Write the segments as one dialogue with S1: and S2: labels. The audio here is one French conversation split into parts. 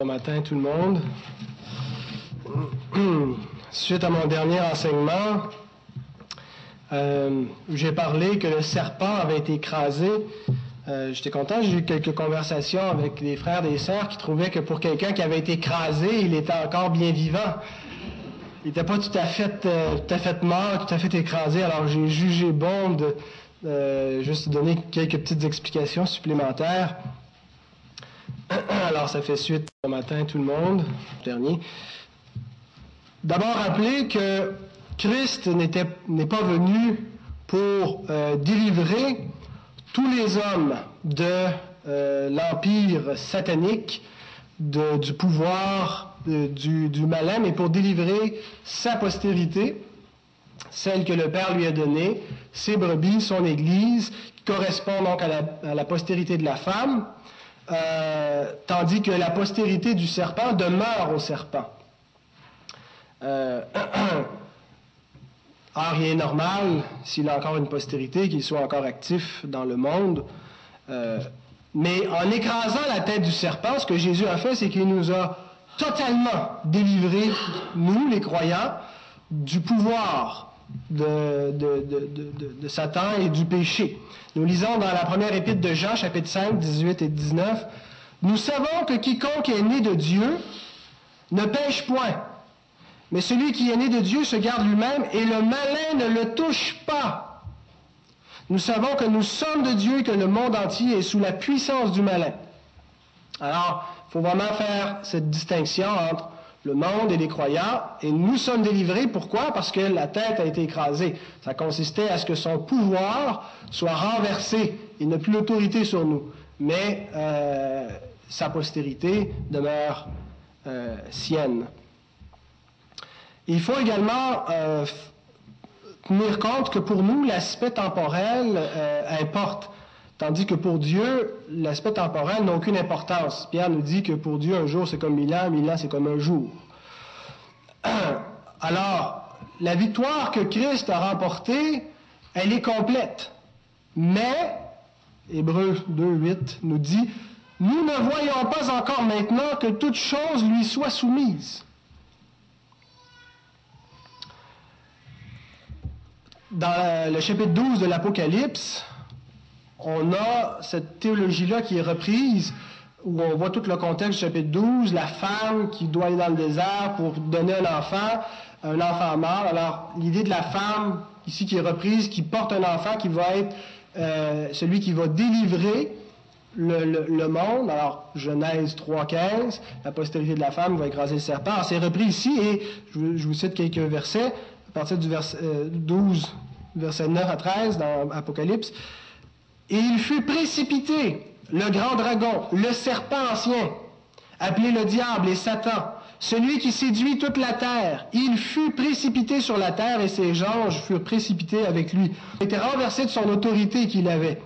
S1: Bon matin tout le monde. Suite à mon dernier enseignement, euh, où j'ai parlé que le serpent avait été écrasé, euh, j'étais content, j'ai eu quelques conversations avec des frères et sœurs qui trouvaient que pour quelqu'un qui avait été écrasé, il était encore bien vivant. Il n'était pas tout à, fait, euh, tout à fait mort, tout à fait écrasé, alors j'ai jugé bon de juste donner quelques petites explications supplémentaires. Alors, ça fait suite ce matin, tout le monde, dernier. D'abord, rappeler que Christ n'est pas venu pour euh, délivrer tous les hommes de euh, l'empire satanique, du pouvoir du, du, malin, mais pour délivrer sa postérité, celle que le Père lui a donnée, ses brebis, son Église, qui correspond donc à la postérité de la femme, euh, tandis que la postérité du serpent demeure au serpent. Euh, or, il est normal, s'il a encore une postérité, qu'il soit encore actif dans le monde. Euh, mais en écrasant la tête du serpent, ce que Jésus a fait, c'est qu'il nous a totalement délivrés, nous, les croyants, du pouvoir de, Satan et du péché. Nous lisons dans la première épître de Jean, chapitre 5, 18 et 19, Nous savons que quiconque est né de Dieu ne pêche point, mais celui qui est né de Dieu se garde lui-même et le malin ne le touche pas. Nous savons que nous sommes de Dieu et que le monde entier est sous la puissance du malin. Alors, il faut vraiment faire cette distinction entre le monde et les croyants, et nous sommes délivrés. Pourquoi? Parce que la tête a été écrasée. Ça consistait à ce que son pouvoir soit renversé. Il n'a plus l'autorité sur nous. Mais euh, sa postérité demeure euh, sienne. Il faut également euh, tenir compte que pour nous, l'aspect temporel importe. Tandis que pour Dieu, l'aspect temporel n'a aucune importance. Pierre nous dit que pour Dieu, un jour c'est comme mille ans, mille ans c'est comme un jour. Alors, la victoire que Christ a remportée, elle est complète. Mais, Hébreu 2, 8 nous dit, nous ne voyons pas encore maintenant que toute chose lui soit soumise. Dans le chapitre 12 de l'Apocalypse, on a cette théologie-là qui est reprise, où on voit tout le contexte du chapitre 12, la femme qui doit aller dans le désert pour donner un enfant, un enfant mort. Alors, l'idée de la femme, ici qui est reprise, qui porte un enfant, qui va être euh, celui qui va délivrer le, monde. Alors, Genèse 3.15, la postérité de la femme va écraser le serpent. C'est repris ici, et je, vous cite quelques versets, à partir du verset 12, euh, verset 9 à 13 dans Apocalypse. Et il fut précipité, le grand dragon, le serpent ancien, appelé le diable et Satan, celui qui séduit toute la terre. Il fut précipité sur la terre et ses anges furent précipités avec lui. Il était renversé de son autorité qu'il avait.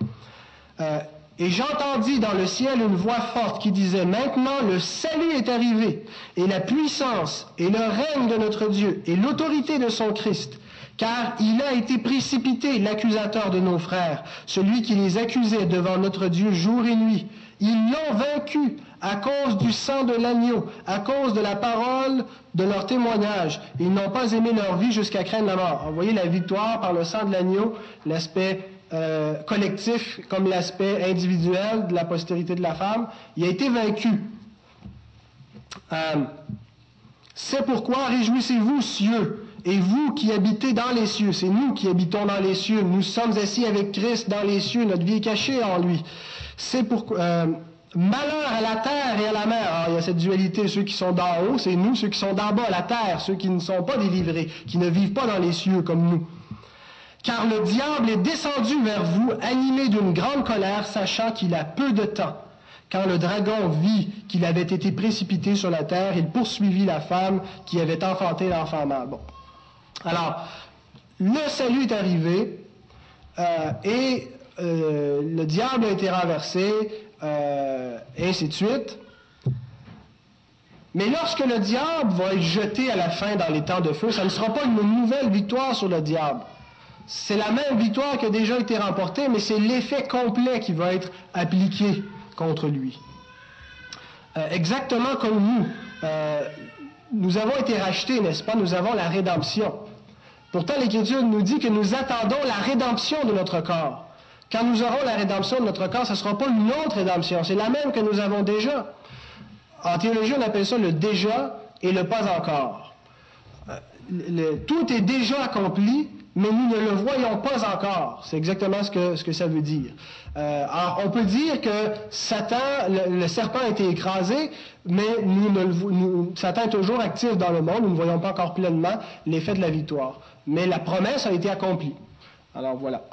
S1: Euh, et j'entendis dans le ciel une voix forte qui disait, Maintenant le salut est arrivé, et la puissance, et le règne de notre Dieu, et l'autorité de son Christ car il a été précipité, l'accusateur de nos frères, celui qui les accusait devant notre Dieu jour et nuit. Ils l'ont vaincu à cause du sang de l'agneau, à cause de la parole de leur témoignage. Ils n'ont pas aimé leur vie jusqu'à craindre la mort. Vous voyez la victoire par le sang de l'agneau, l'aspect euh, collectif comme l'aspect individuel de la postérité de la femme. Il a été vaincu. Euh, c'est pourquoi réjouissez-vous, cieux, et vous qui habitez dans les cieux, c'est nous qui habitons dans les cieux, nous sommes assis avec Christ dans les cieux, notre vie est cachée en lui. C'est pourquoi... Euh, malheur à la terre et à la mer. Alors, il y a cette dualité, ceux qui sont d'en haut, c'est nous, ceux qui sont d'en bas, la terre, ceux qui ne sont pas délivrés, qui ne vivent pas dans les cieux comme nous. Car le diable est descendu vers vous, animé d'une grande colère, sachant qu'il a peu de temps. Quand le dragon vit qu'il avait été précipité sur la terre, il poursuivit la femme qui avait enfanté l'enfant mâle. Alors, le salut est arrivé euh, et euh, le diable a été renversé, euh, et ainsi de suite. Mais lorsque le diable va être jeté à la fin dans les temps de feu, ça ne sera pas une nouvelle victoire sur le diable. C'est la même victoire qui a déjà été remportée, mais c'est l'effet complet qui va être appliqué contre lui. exactement comme nous. nous avons été rachetés, n'est-ce pas? Nous avons la rédemption. Pourtant, l'Écriture nous dit que nous attendons la rédemption de notre corps. Quand nous aurons la rédemption de notre corps, ce ne sera pas une autre rédemption, c'est la même que nous avons déjà. En théologie, on appelle ça le déjà et le pas encore. Euh, tout est déjà accompli, mais nous ne le voyons pas encore. C'est exactement ce que, ça veut dire. Euh, alors, on peut dire que Satan, le, serpent a été écrasé, mais Satan est toujours actif dans le monde. Nous ne voyons pas encore pleinement l'effet de la victoire. Mais la promesse a été accomplie. Alors voilà.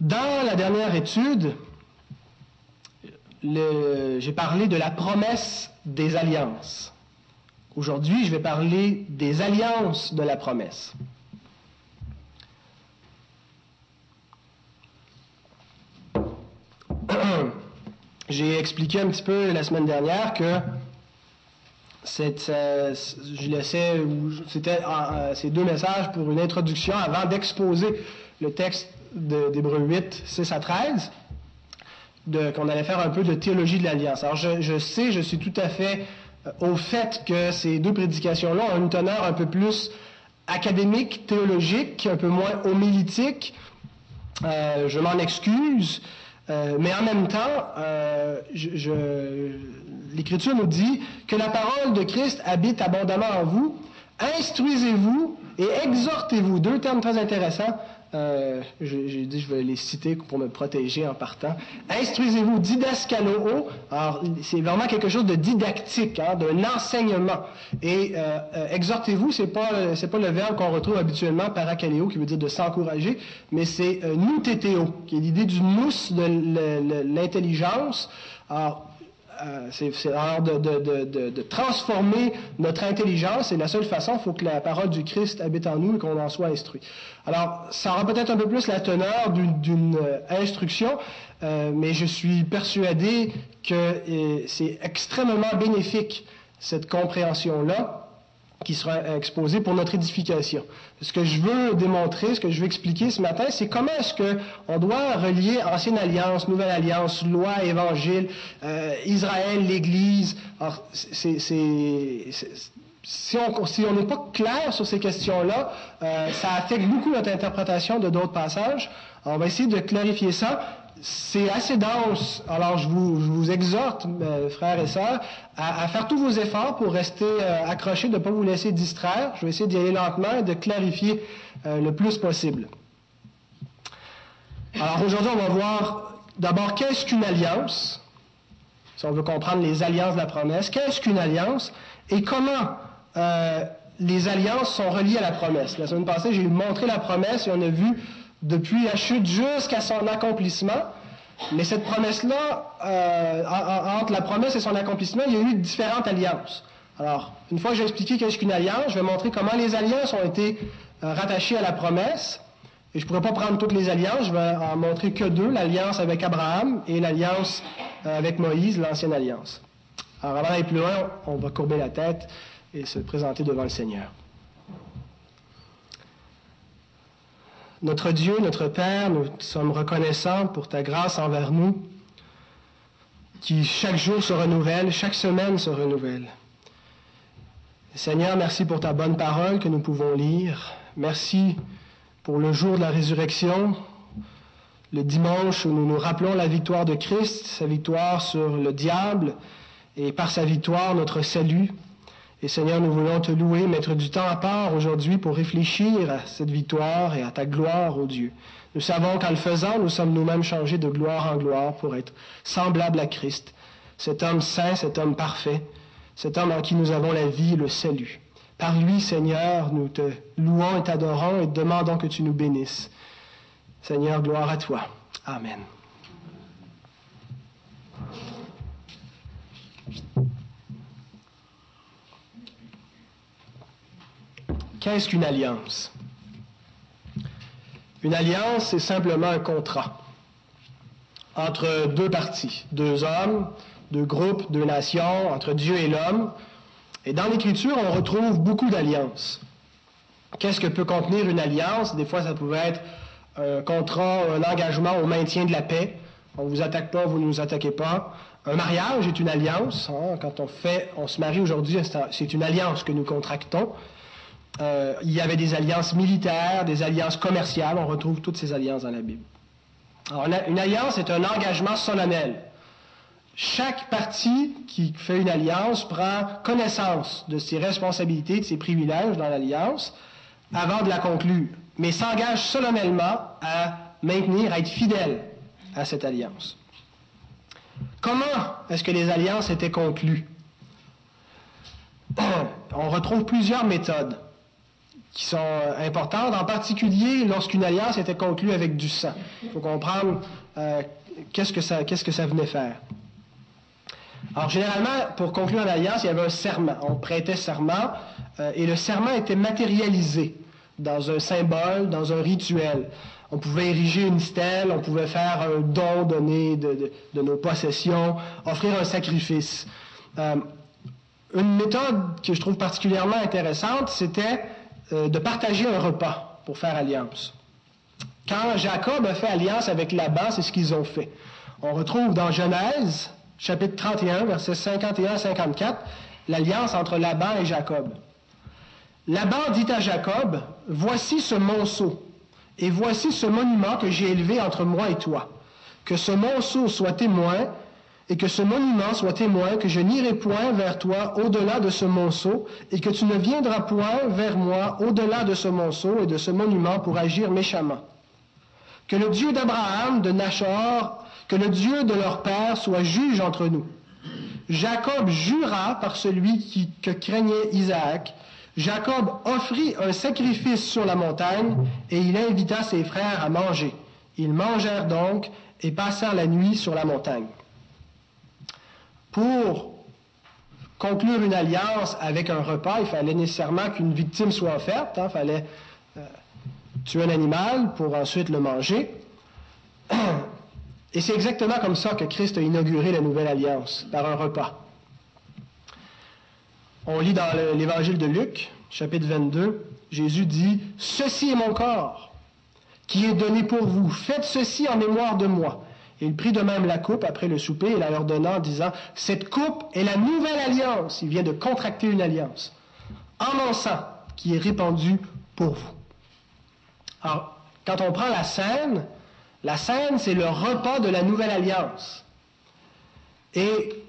S1: Dans la dernière étude, j'ai parlé de la promesse des alliances. Aujourd'hui, je vais parler des alliances de la promesse. J'ai expliqué un petit peu la semaine dernière que euh, je laissais, c'était euh, ces deux messages pour une introduction avant d'exposer le texte d'Hébreu 8, 6 à 13, qu'on allait faire un peu de théologie de l'Alliance. Alors je, sais, je suis tout à fait euh, au fait que ces deux prédications-là ont une teneur un peu plus académique, théologique, un peu moins homilétique. je m'en excuse. Euh, mais en même temps, euh, l'Écriture nous dit que la parole de Christ habite abondamment en vous. Instruisez-vous et exhortez-vous. Deux termes très intéressants euh, j'ai dit, je vais les citer pour me protéger en partant. Instruisez-vous, didascaloo. Alors, c'est vraiment quelque chose de didactique, hein, d'un enseignement. Et euh, euh, exhortez-vous, c'est pas, c'est pas le verbe qu'on retrouve habituellement, paracaléo, qui veut dire de s'encourager, mais c'est nous qui est l'idée du nous de l'intelligence. Euh, c'est de, de, transformer notre intelligence et la seule façon, il faut que la parole du Christ habite en nous et qu'on en soit instruit. Alors, ça aura peut-être un peu plus la teneur d'une euh, instruction, euh, mais je suis persuadé que c'est extrêmement bénéfique, cette compréhension-là, qui sera exposé pour notre édification. Ce que je veux démontrer, ce que je veux expliquer ce matin, c'est comment est-ce qu'on doit relier Ancienne Alliance, Nouvelle Alliance, Loi, Évangile, euh, Israël, l'Église. Alors, si on si n'est pas clair sur ces questions-là, euh, ça affecte beaucoup notre interprétation de d'autres passages. on va essayer de clarifier ça c'est assez dense. Alors, je vous, exhorte, euh, frères et sœurs, à, faire tous vos efforts pour rester euh, accrochés, de ne pas vous laisser distraire. Je vais essayer d'y aller lentement et de clarifier euh, le plus possible. Alors, aujourd'hui, on va voir d'abord qu'est-ce qu'une alliance, si on veut comprendre les alliances de la promesse. Qu'est-ce qu'une alliance et comment les alliances sont reliées à la promesse? La semaine passée, j'ai montré la promesse et on a vu depuis la chute jusqu'à son accomplissement. Mais cette promesse-là, euh, entre la promesse et son accomplissement, il y a eu différentes alliances. Alors, une fois que j'ai expliqué qu'est-ce qu'une alliance, je vais montrer comment les alliances ont été euh, rattachées à la promesse. Et je ne pourrais pas prendre toutes les alliances, je vais en montrer que deux, l'alliance avec Abraham et l'alliance euh, avec Moïse, l'ancienne alliance. Alors, avant d'aller plus loin, on va courber la tête et se présenter devant le Seigneur. Notre Dieu, notre Père, nous sommes reconnaissants pour ta grâce envers nous, qui chaque jour se renouvelle, chaque semaine se renouvelle. Seigneur, merci pour ta bonne parole que nous pouvons lire. Merci pour le jour de la résurrection, le dimanche où nous nous rappelons la victoire de Christ, sa victoire sur le diable et par sa victoire notre salut. Et Seigneur, nous voulons te louer, mettre du temps à part aujourd'hui pour réfléchir à cette victoire et à ta gloire, ô Dieu. Nous savons qu'en le faisant, nous sommes nous-mêmes changés de gloire en gloire pour être semblables à Christ, cet homme saint, cet homme parfait, cet homme en qui nous avons la vie et le salut. Par lui, Seigneur, nous te louons et t'adorons et demandons que tu nous bénisses. Seigneur, gloire à toi. Amen. Qu'est-ce qu'une alliance? Une alliance, c'est simplement un contrat entre deux parties, deux hommes, deux groupes, deux nations, entre Dieu et l'homme. Et dans l'Écriture, on retrouve beaucoup d'alliances. Qu'est-ce que peut contenir une alliance? Des fois, ça pouvait être un contrat, un engagement au maintien de la paix On ne vous attaque pas, vous ne nous attaquez pas. Un mariage est une alliance. Hein. Quand on fait, on se marie aujourd'hui, c'est une alliance que nous contractons. Euh, il y avait des alliances militaires, des alliances commerciales. On retrouve toutes ces alliances dans la Bible. Alors, une alliance est un engagement solennel. Chaque partie qui fait une alliance prend connaissance de ses responsabilités, de ses privilèges dans l'alliance avant de la conclure, mais s'engage solennellement à maintenir, à être fidèle à cette alliance. Comment est-ce que les alliances étaient conclues? On retrouve plusieurs méthodes qui sont importantes, en particulier lorsqu'une alliance était conclue avec du sang. Il faut comprendre euh, qu'est-ce que ça, qu'est-ce que ça venait faire. Alors, généralement, pour conclure une alliance, il y avait un serment. On prêtait serment euh, et le serment était matérialisé dans un symbole, dans un rituel. On pouvait ériger une stèle, on pouvait faire un don donné de, nos possessions, offrir un sacrifice. Euh, une méthode que je trouve particulièrement intéressante, c'était euh, de partager un repas pour faire alliance. Quand Jacob a fait alliance avec Laban, c'est ce qu'ils ont fait. On retrouve dans Genèse, chapitre 31, versets 51 à 54, l'alliance entre Laban et Jacob. Laban dit à Jacob, Voici ce monceau, et voici ce monument que j'ai élevé entre moi et toi. Que ce monceau soit témoin, et que ce monument soit témoin que je n'irai point vers toi au-delà de ce monceau, et que tu ne viendras point vers moi au-delà de ce monceau et de ce monument pour agir méchamment. Que le Dieu d'Abraham, de Nachor, que le Dieu de leur père soit juge entre nous. Jacob jura par celui que craignait Isaac. Jacob offrit un sacrifice sur la montagne et il invita ses frères à manger. Ils mangèrent donc et passèrent la nuit sur la montagne. Pour conclure une alliance avec un repas, il fallait nécessairement qu'une victime soit offerte. Il hein. fallait euh, tuer un animal pour ensuite le manger. Et c'est exactement comme ça que Christ a inauguré la nouvelle alliance, par un repas. On lit dans l'évangile de Luc, chapitre 22, Jésus dit, Ceci est mon corps, qui est donné pour vous. Faites ceci en mémoire de moi. Il prit de même la coupe après le souper et la leur donna en disant, Cette coupe est la nouvelle alliance. Il vient de contracter une alliance. En mon sang, qui est répandu pour vous. Alors, quand on prend la scène, la scène, c'est le repas de la nouvelle alliance. Et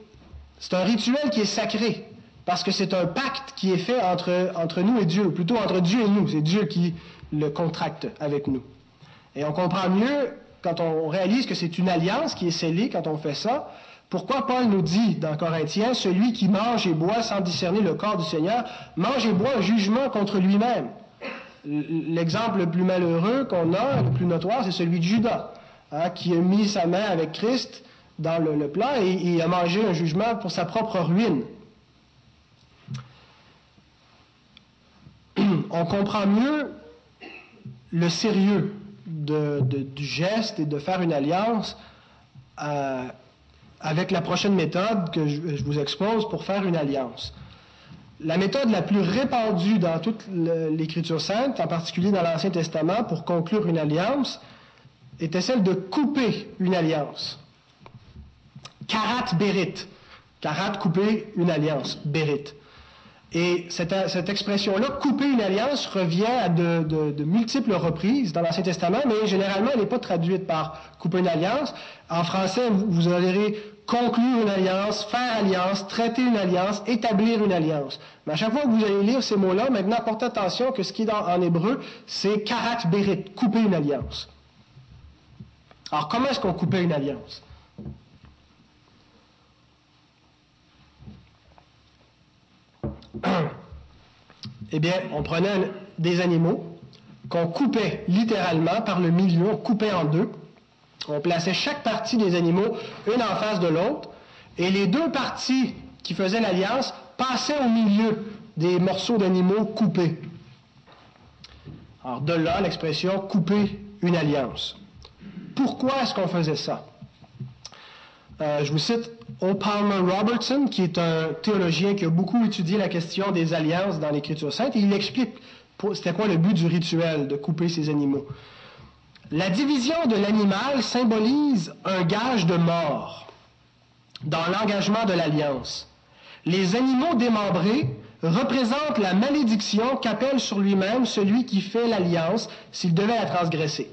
S1: c'est un rituel qui est sacré, parce que c'est un pacte qui est fait entre, entre nous et Dieu, plutôt entre Dieu et nous. C'est Dieu qui le contracte avec nous. Et on comprend mieux quand on réalise que c'est une alliance qui est scellée quand on fait ça. Pourquoi Paul nous dit dans Corinthiens, celui qui mange et boit sans discerner le corps du Seigneur, mange et boit un jugement contre lui-même. L'exemple le plus malheureux qu'on a, le plus notoire, c'est celui de Judas, hein, qui a mis sa main avec Christ dans le, plat et, a mangé un jugement pour sa propre ruine. On comprend mieux le sérieux du geste et de faire une alliance euh, avec la prochaine méthode que je vous expose pour faire une alliance. La méthode la plus répandue dans toute l'Écriture sainte, en particulier dans l'Ancien Testament, pour conclure une alliance, était celle de couper une alliance. Karat berit. Karat, couper une alliance. Berit. Et cette, expression-là, couper une alliance, revient à de, multiples reprises dans l'Ancien Testament, mais généralement, elle n'est pas traduite par couper une alliance. En français, vous, vous verrez conclure une alliance, faire alliance, traiter une alliance, établir une alliance. Mais à chaque fois que vous allez lire ces mots-là, maintenant, portez attention que ce qui est en hébreu, c'est karat berit, couper une alliance. Alors, comment est-ce qu'on coupait une alliance? Eh bien, on prenait des animaux qu'on coupait littéralement par le milieu, on coupait en deux, on plaçait chaque partie des animaux une en face de l'autre, et les deux parties qui faisaient l'alliance passaient au milieu des morceaux d'animaux coupés. Alors de là l'expression couper une alliance. Pourquoi est-ce qu'on faisait ça? Euh, je vous cite O. Palmer Robertson, qui est un théologien qui a beaucoup étudié la question des alliances dans l'Écriture sainte, et il explique c'était quoi le but du rituel de couper ces animaux. La division de l'animal symbolise un gage de mort dans l'engagement de l'alliance. Les animaux démembrés représentent la malédiction qu'appelle sur lui-même celui qui fait l'alliance s'il devait la transgresser.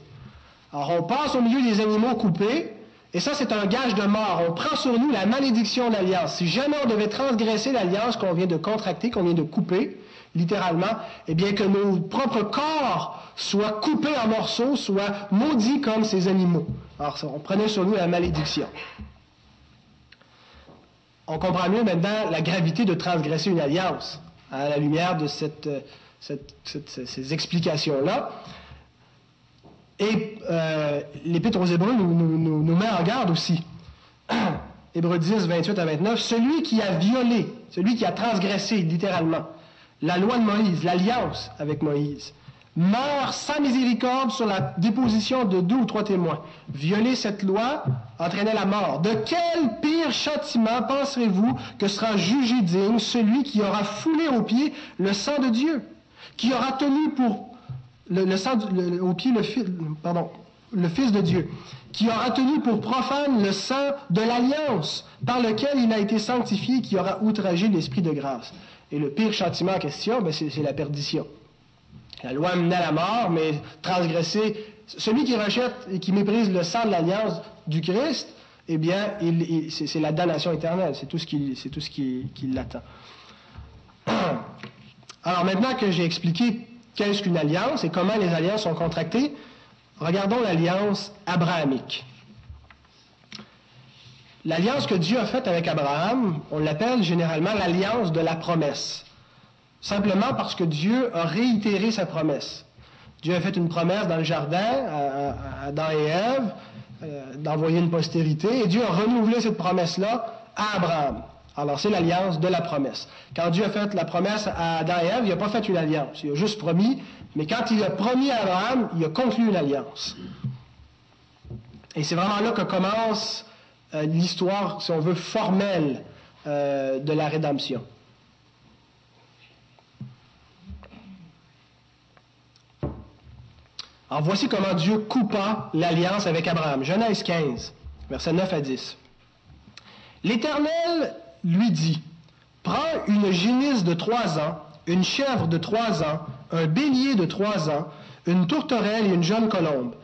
S1: Alors on passe au milieu des animaux coupés, et ça c'est un gage de mort. On prend sur nous la malédiction de l'alliance. Si jamais on devait transgresser l'alliance qu'on vient de contracter, qu'on vient de couper, littéralement, eh bien que nos propres corps soient coupés en morceaux, soient maudits comme ces animaux. Alors on prenait sur nous la malédiction. On comprend mieux maintenant la gravité de transgresser une alliance à la lumière de cette, ces explications-là. Et euh, l'Épître aux Hébreux nous, nous, nous, met en garde aussi. Hébreux 10, 28 à 29. Celui qui a violé, celui qui a transgressé littéralement la loi de Moïse, l'alliance avec Moïse, meurt sans miséricorde sur la déposition de deux ou trois témoins. Violer cette loi entraînait la mort. De quel pire châtiment penserez-vous que sera jugé digne celui qui aura foulé au pied le sang de Dieu, qui aura tenu pour le, sang au pied le, pardon, le Fils de Dieu, qui aura tenu pour profane le sang de l'alliance par lequel il a été sanctifié, qui aura outragé l'Esprit de grâce. Et le pire châtiment en question, ben, c'est la perdition. La loi menait à la mort, mais transgresser, celui qui rachète et qui méprise le sang de l'alliance du Christ, eh bien, c'est la damnation éternelle. C'est tout ce qui, tout ce qui, l'attend. Alors maintenant que j'ai expliqué qu'est-ce qu'une alliance et comment les alliances sont contractées, regardons l'alliance abrahamique. L'alliance que Dieu a faite avec Abraham, on l'appelle généralement l'alliance de la promesse. Simplement parce que Dieu a réitéré sa promesse. Dieu a fait une promesse dans le jardin à, Adam et Ève euh, d'envoyer une postérité, et Dieu a renouvelé cette promesse-là à Abraham. Alors c'est l'alliance de la promesse. Quand Dieu a fait la promesse à Adam et Ève, il n'a pas fait une alliance, il a juste promis, mais quand il a promis à Abraham, il a conclu une alliance. Et c'est vraiment là que commence euh, l'histoire, si on veut, formelle euh, de la rédemption. Alors voici comment Dieu coupa l'alliance avec Abraham. Genèse 15, versets 9 à 10. L'Éternel lui dit, prends une génisse de trois ans, une chèvre de trois ans, un bélier de trois ans, une tourterelle et une jeune colombe.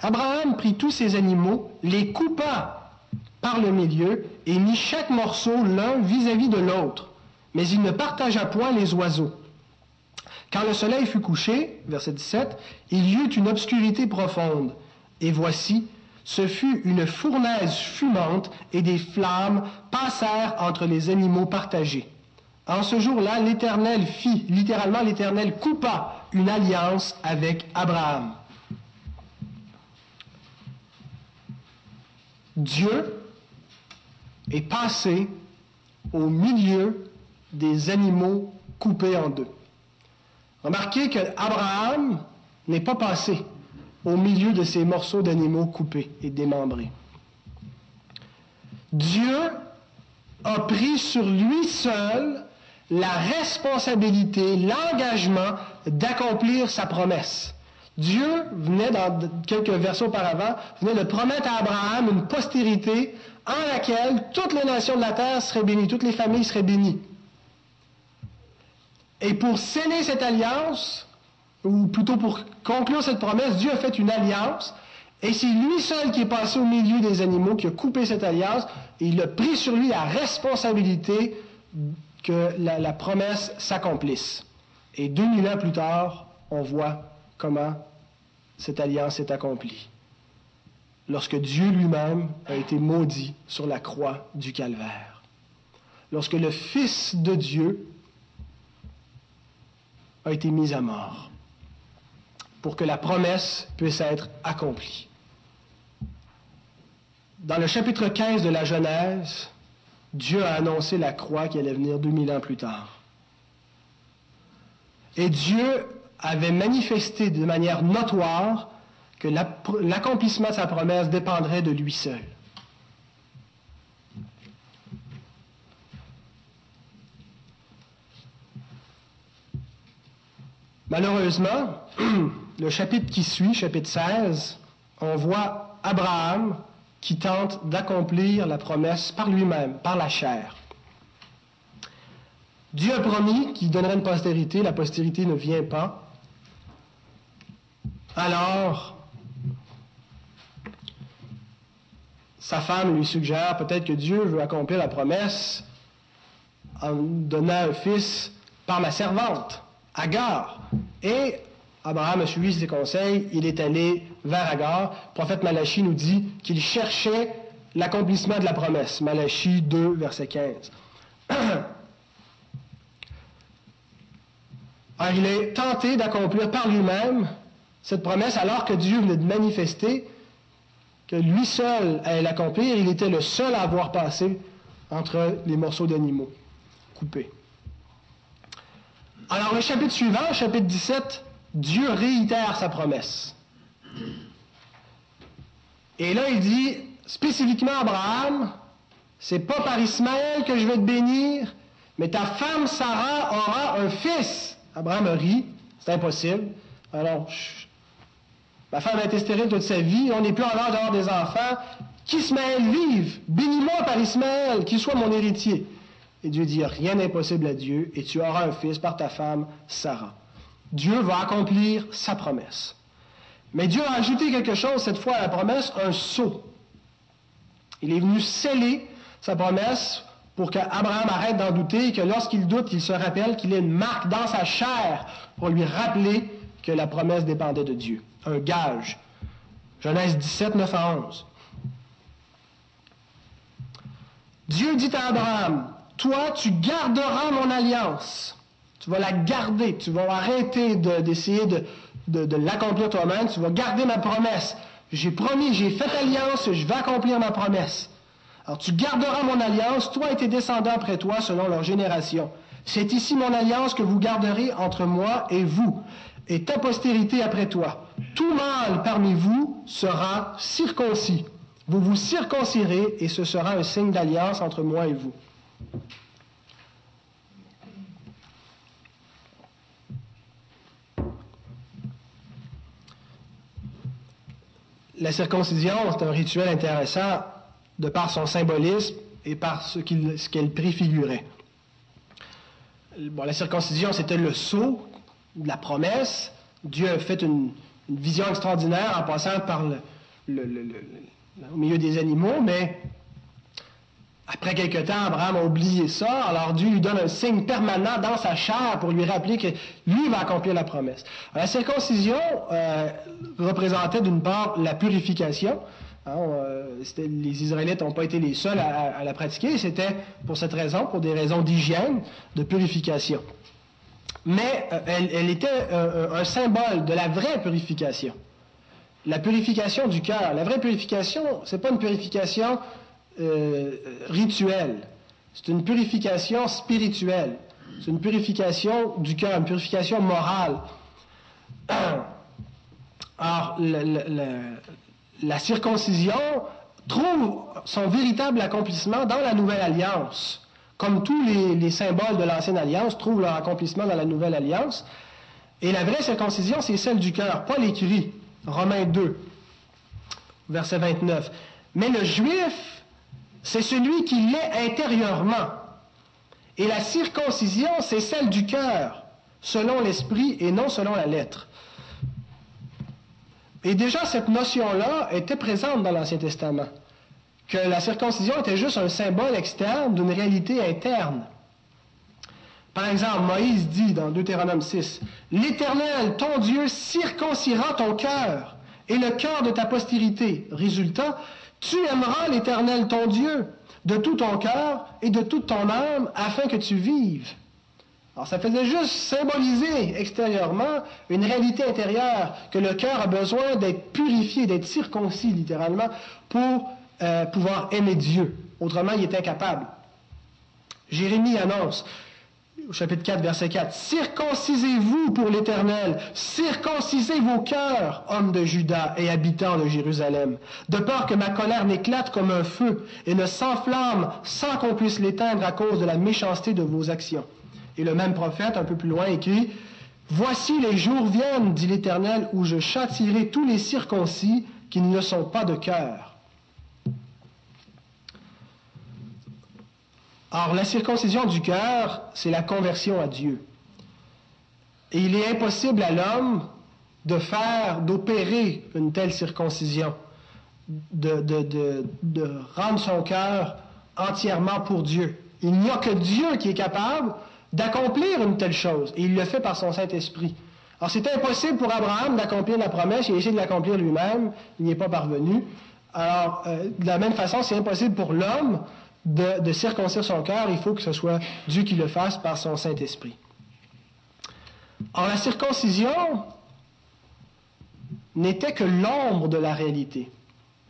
S1: Abraham prit tous ces animaux, les coupa par le milieu et mit chaque morceau l'un vis-à-vis de l'autre. Mais il ne partagea point les oiseaux. Quand le soleil fut couché, verset 17, il y eut une obscurité profonde. Et voici, ce fut une fournaise fumante et des flammes passèrent entre les animaux partagés. En ce jour-là, l'Éternel fit, littéralement l'Éternel coupa une alliance avec Abraham. Dieu est passé au milieu des animaux coupés en deux. Remarquez que Abraham n'est pas passé au milieu de ces morceaux d'animaux coupés et démembrés. Dieu a pris sur lui seul la responsabilité, l'engagement d'accomplir sa promesse. Dieu venait, dans quelques versets auparavant, venait de promettre à Abraham une postérité en laquelle toutes les nations de la terre seraient bénies, toutes les familles seraient bénies. Et pour sceller cette alliance, ou plutôt pour conclure cette promesse, Dieu a fait une alliance, et c'est lui seul qui est passé au milieu des animaux, qui a coupé cette alliance, et il a pris sur lui la responsabilité que la, promesse s'accomplisse. Et 2000 ans plus tard, on voit comment cette alliance est accomplie. Lorsque Dieu lui-même a été maudit sur la croix du calvaire. Lorsque le Fils de Dieu a été mise à mort pour que la promesse puisse être accomplie. Dans le chapitre 15 de la Genèse, Dieu a annoncé la croix qui allait venir 2000 ans plus tard. Et Dieu avait manifesté de manière notoire que l'accomplissement de sa promesse dépendrait de lui seul. Malheureusement, le chapitre qui suit, chapitre 16, on voit Abraham qui tente d'accomplir la promesse par lui-même, par la chair. Dieu a promis qu'il donnerait une postérité, la postérité ne vient pas. Alors, sa femme lui suggère peut-être que Dieu veut accomplir la promesse en donnant un fils par ma servante, Agar. Et Abraham a suivi ses conseils, il est allé vers Agar. Le prophète Malachi nous dit qu'il cherchait l'accomplissement de la promesse. Malachi 2, verset 15. Alors, il est tenté d'accomplir par lui-même cette promesse alors que Dieu venait de manifester que lui seul allait l'accomplir. Il était le seul à avoir passé entre les morceaux d'animaux coupés. Alors, le chapitre suivant, chapitre 17, Dieu réitère sa promesse. Et là, il dit spécifiquement à Abraham, c'est pas par Ismaël que je vais te bénir, mais ta femme Sarah aura un fils. Abraham rit, c'est impossible. Alors, ma femme a été stérile toute sa vie, on n'est plus en âge d'avoir des enfants. Qu'Ismaël vive, bénis-moi par Ismaël, qu'il soit mon héritier. Et Dieu dit, rien n'est impossible à Dieu, et tu auras un fils par ta femme Sarah. Dieu va accomplir sa promesse. Mais Dieu a ajouté quelque chose cette fois à la promesse, un sceau. Il est venu sceller sa promesse pour qu'Abraham arrête d'en douter et que lorsqu'il doute, il se rappelle qu'il a une marque dans sa chair pour lui rappeler que la promesse dépendait de Dieu. Un gage. Genèse 17, 9 à 11. Dieu dit à Abraham, toi, tu garderas mon alliance. Tu vas la garder. Tu vas arrêter d'essayer de, de l'accomplir toi-même. Tu vas garder ma promesse. J'ai promis, j'ai fait alliance, je vais accomplir ma promesse. Alors tu garderas mon alliance, toi et tes descendants après toi, selon leur génération. C'est ici mon alliance que vous garderez entre moi et vous, et ta postérité après toi. Tout mâle parmi vous sera circoncis. Vous vous circoncirez, et ce sera un signe d'alliance entre moi et vous. La circoncision, c'est un rituel intéressant de par son symbolisme et par ce qu'elle préfigurait. Bon, la circoncision, c'était le sceau de la promesse. Dieu a fait une, vision extraordinaire en passant par au milieu des animaux, mais après quelque temps, Abraham a oublié ça, alors Dieu lui donne un signe permanent dans sa chair pour lui rappeler que lui va accomplir la promesse. la circoncision euh, représentait d'une part la purification, Hein, euh, les Israélites n'ont pas été les seuls à, la pratiquer. C'était pour cette raison, pour des raisons d'hygiène, de purification. Mais euh, elle, était un symbole de la vraie purification. La purification du cœur. La vraie purification, ce n'est pas une purification rituelle. C'est une purification spirituelle. C'est une purification du cœur, une purification morale. Alors, la circoncision trouve son véritable accomplissement dans la nouvelle alliance. Comme tous les, symboles de l'ancienne alliance trouvent leur accomplissement dans la nouvelle alliance. Et la vraie circoncision, c'est celle du cœur. Paul écrit, Romains 2, verset 29. Mais le juif, c'est celui qui l'est intérieurement. Et la circoncision, c'est celle du cœur, selon l'esprit et non selon la lettre. Et déjà, cette notion-là était présente dans l'Ancien Testament, que la circoncision était juste un symbole externe d'une réalité interne. Par exemple, Moïse dit dans Deutéronome 6, L'Éternel, ton Dieu, circoncira ton cœur et le cœur de ta postérité. Résultat, tu aimeras l'Éternel, ton Dieu, de tout ton cœur et de toute ton âme, afin que tu vives. Alors, ça faisait juste symboliser extérieurement une réalité intérieure que le cœur a besoin d'être purifié, d'être circoncis littéralement pour euh, pouvoir aimer Dieu. Autrement, il est incapable. Jérémie annonce, au chapitre 4, verset 4, Circoncisez-vous pour l'Éternel, circoncisez vos cœurs, hommes de Juda et habitants de Jérusalem, de peur que ma colère n'éclate comme un feu et ne s'enflamme sans qu'on puisse l'éteindre à cause de la méchanceté de vos actions. Et le même prophète, un peu plus loin, écrit, Voici les jours viennent, dit l'Éternel, où je châtirai tous les circoncis qu'ils ne sont pas de cœur. Or, la circoncision du cœur, c'est la conversion à Dieu. Et il est impossible à l'homme de faire, d'opérer une telle circoncision, de, rendre son cœur entièrement pour Dieu. Il n'y a que Dieu qui est capable d'accomplir une telle chose, et il le fait par son Saint-Esprit. Alors c'était impossible pour Abraham d'accomplir la promesse, il a essayé de l'accomplir lui-même, il n'y est pas parvenu. Alors, euh, de la même façon, c'est impossible pour l'homme de, circoncire son cœur, il faut que ce soit Dieu qui le fasse par son Saint-Esprit. Alors la circoncision n'était que l'ombre de la réalité.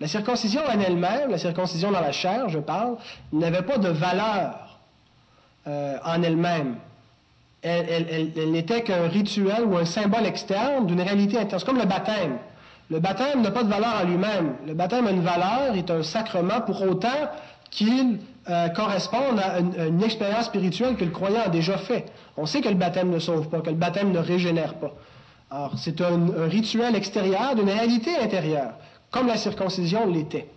S1: La circoncision en elle-même, la circoncision dans la chair, je parle, n'avait pas de valeur euh, en elle-même. Elle, n'était qu'un rituel ou un symbole externe d'une réalité interne. C'est comme le baptême. Le baptême n'a pas de valeur en lui-même. Le baptême a une valeur, est un sacrement pour autant qu'il euh, à une, expérience spirituelle que le croyant a déjà fait. On sait que le baptême ne sauve pas, que le baptême ne régénère pas. Alors, c'est un, un, rituel extérieur d'une réalité intérieure comme la circoncision l'était.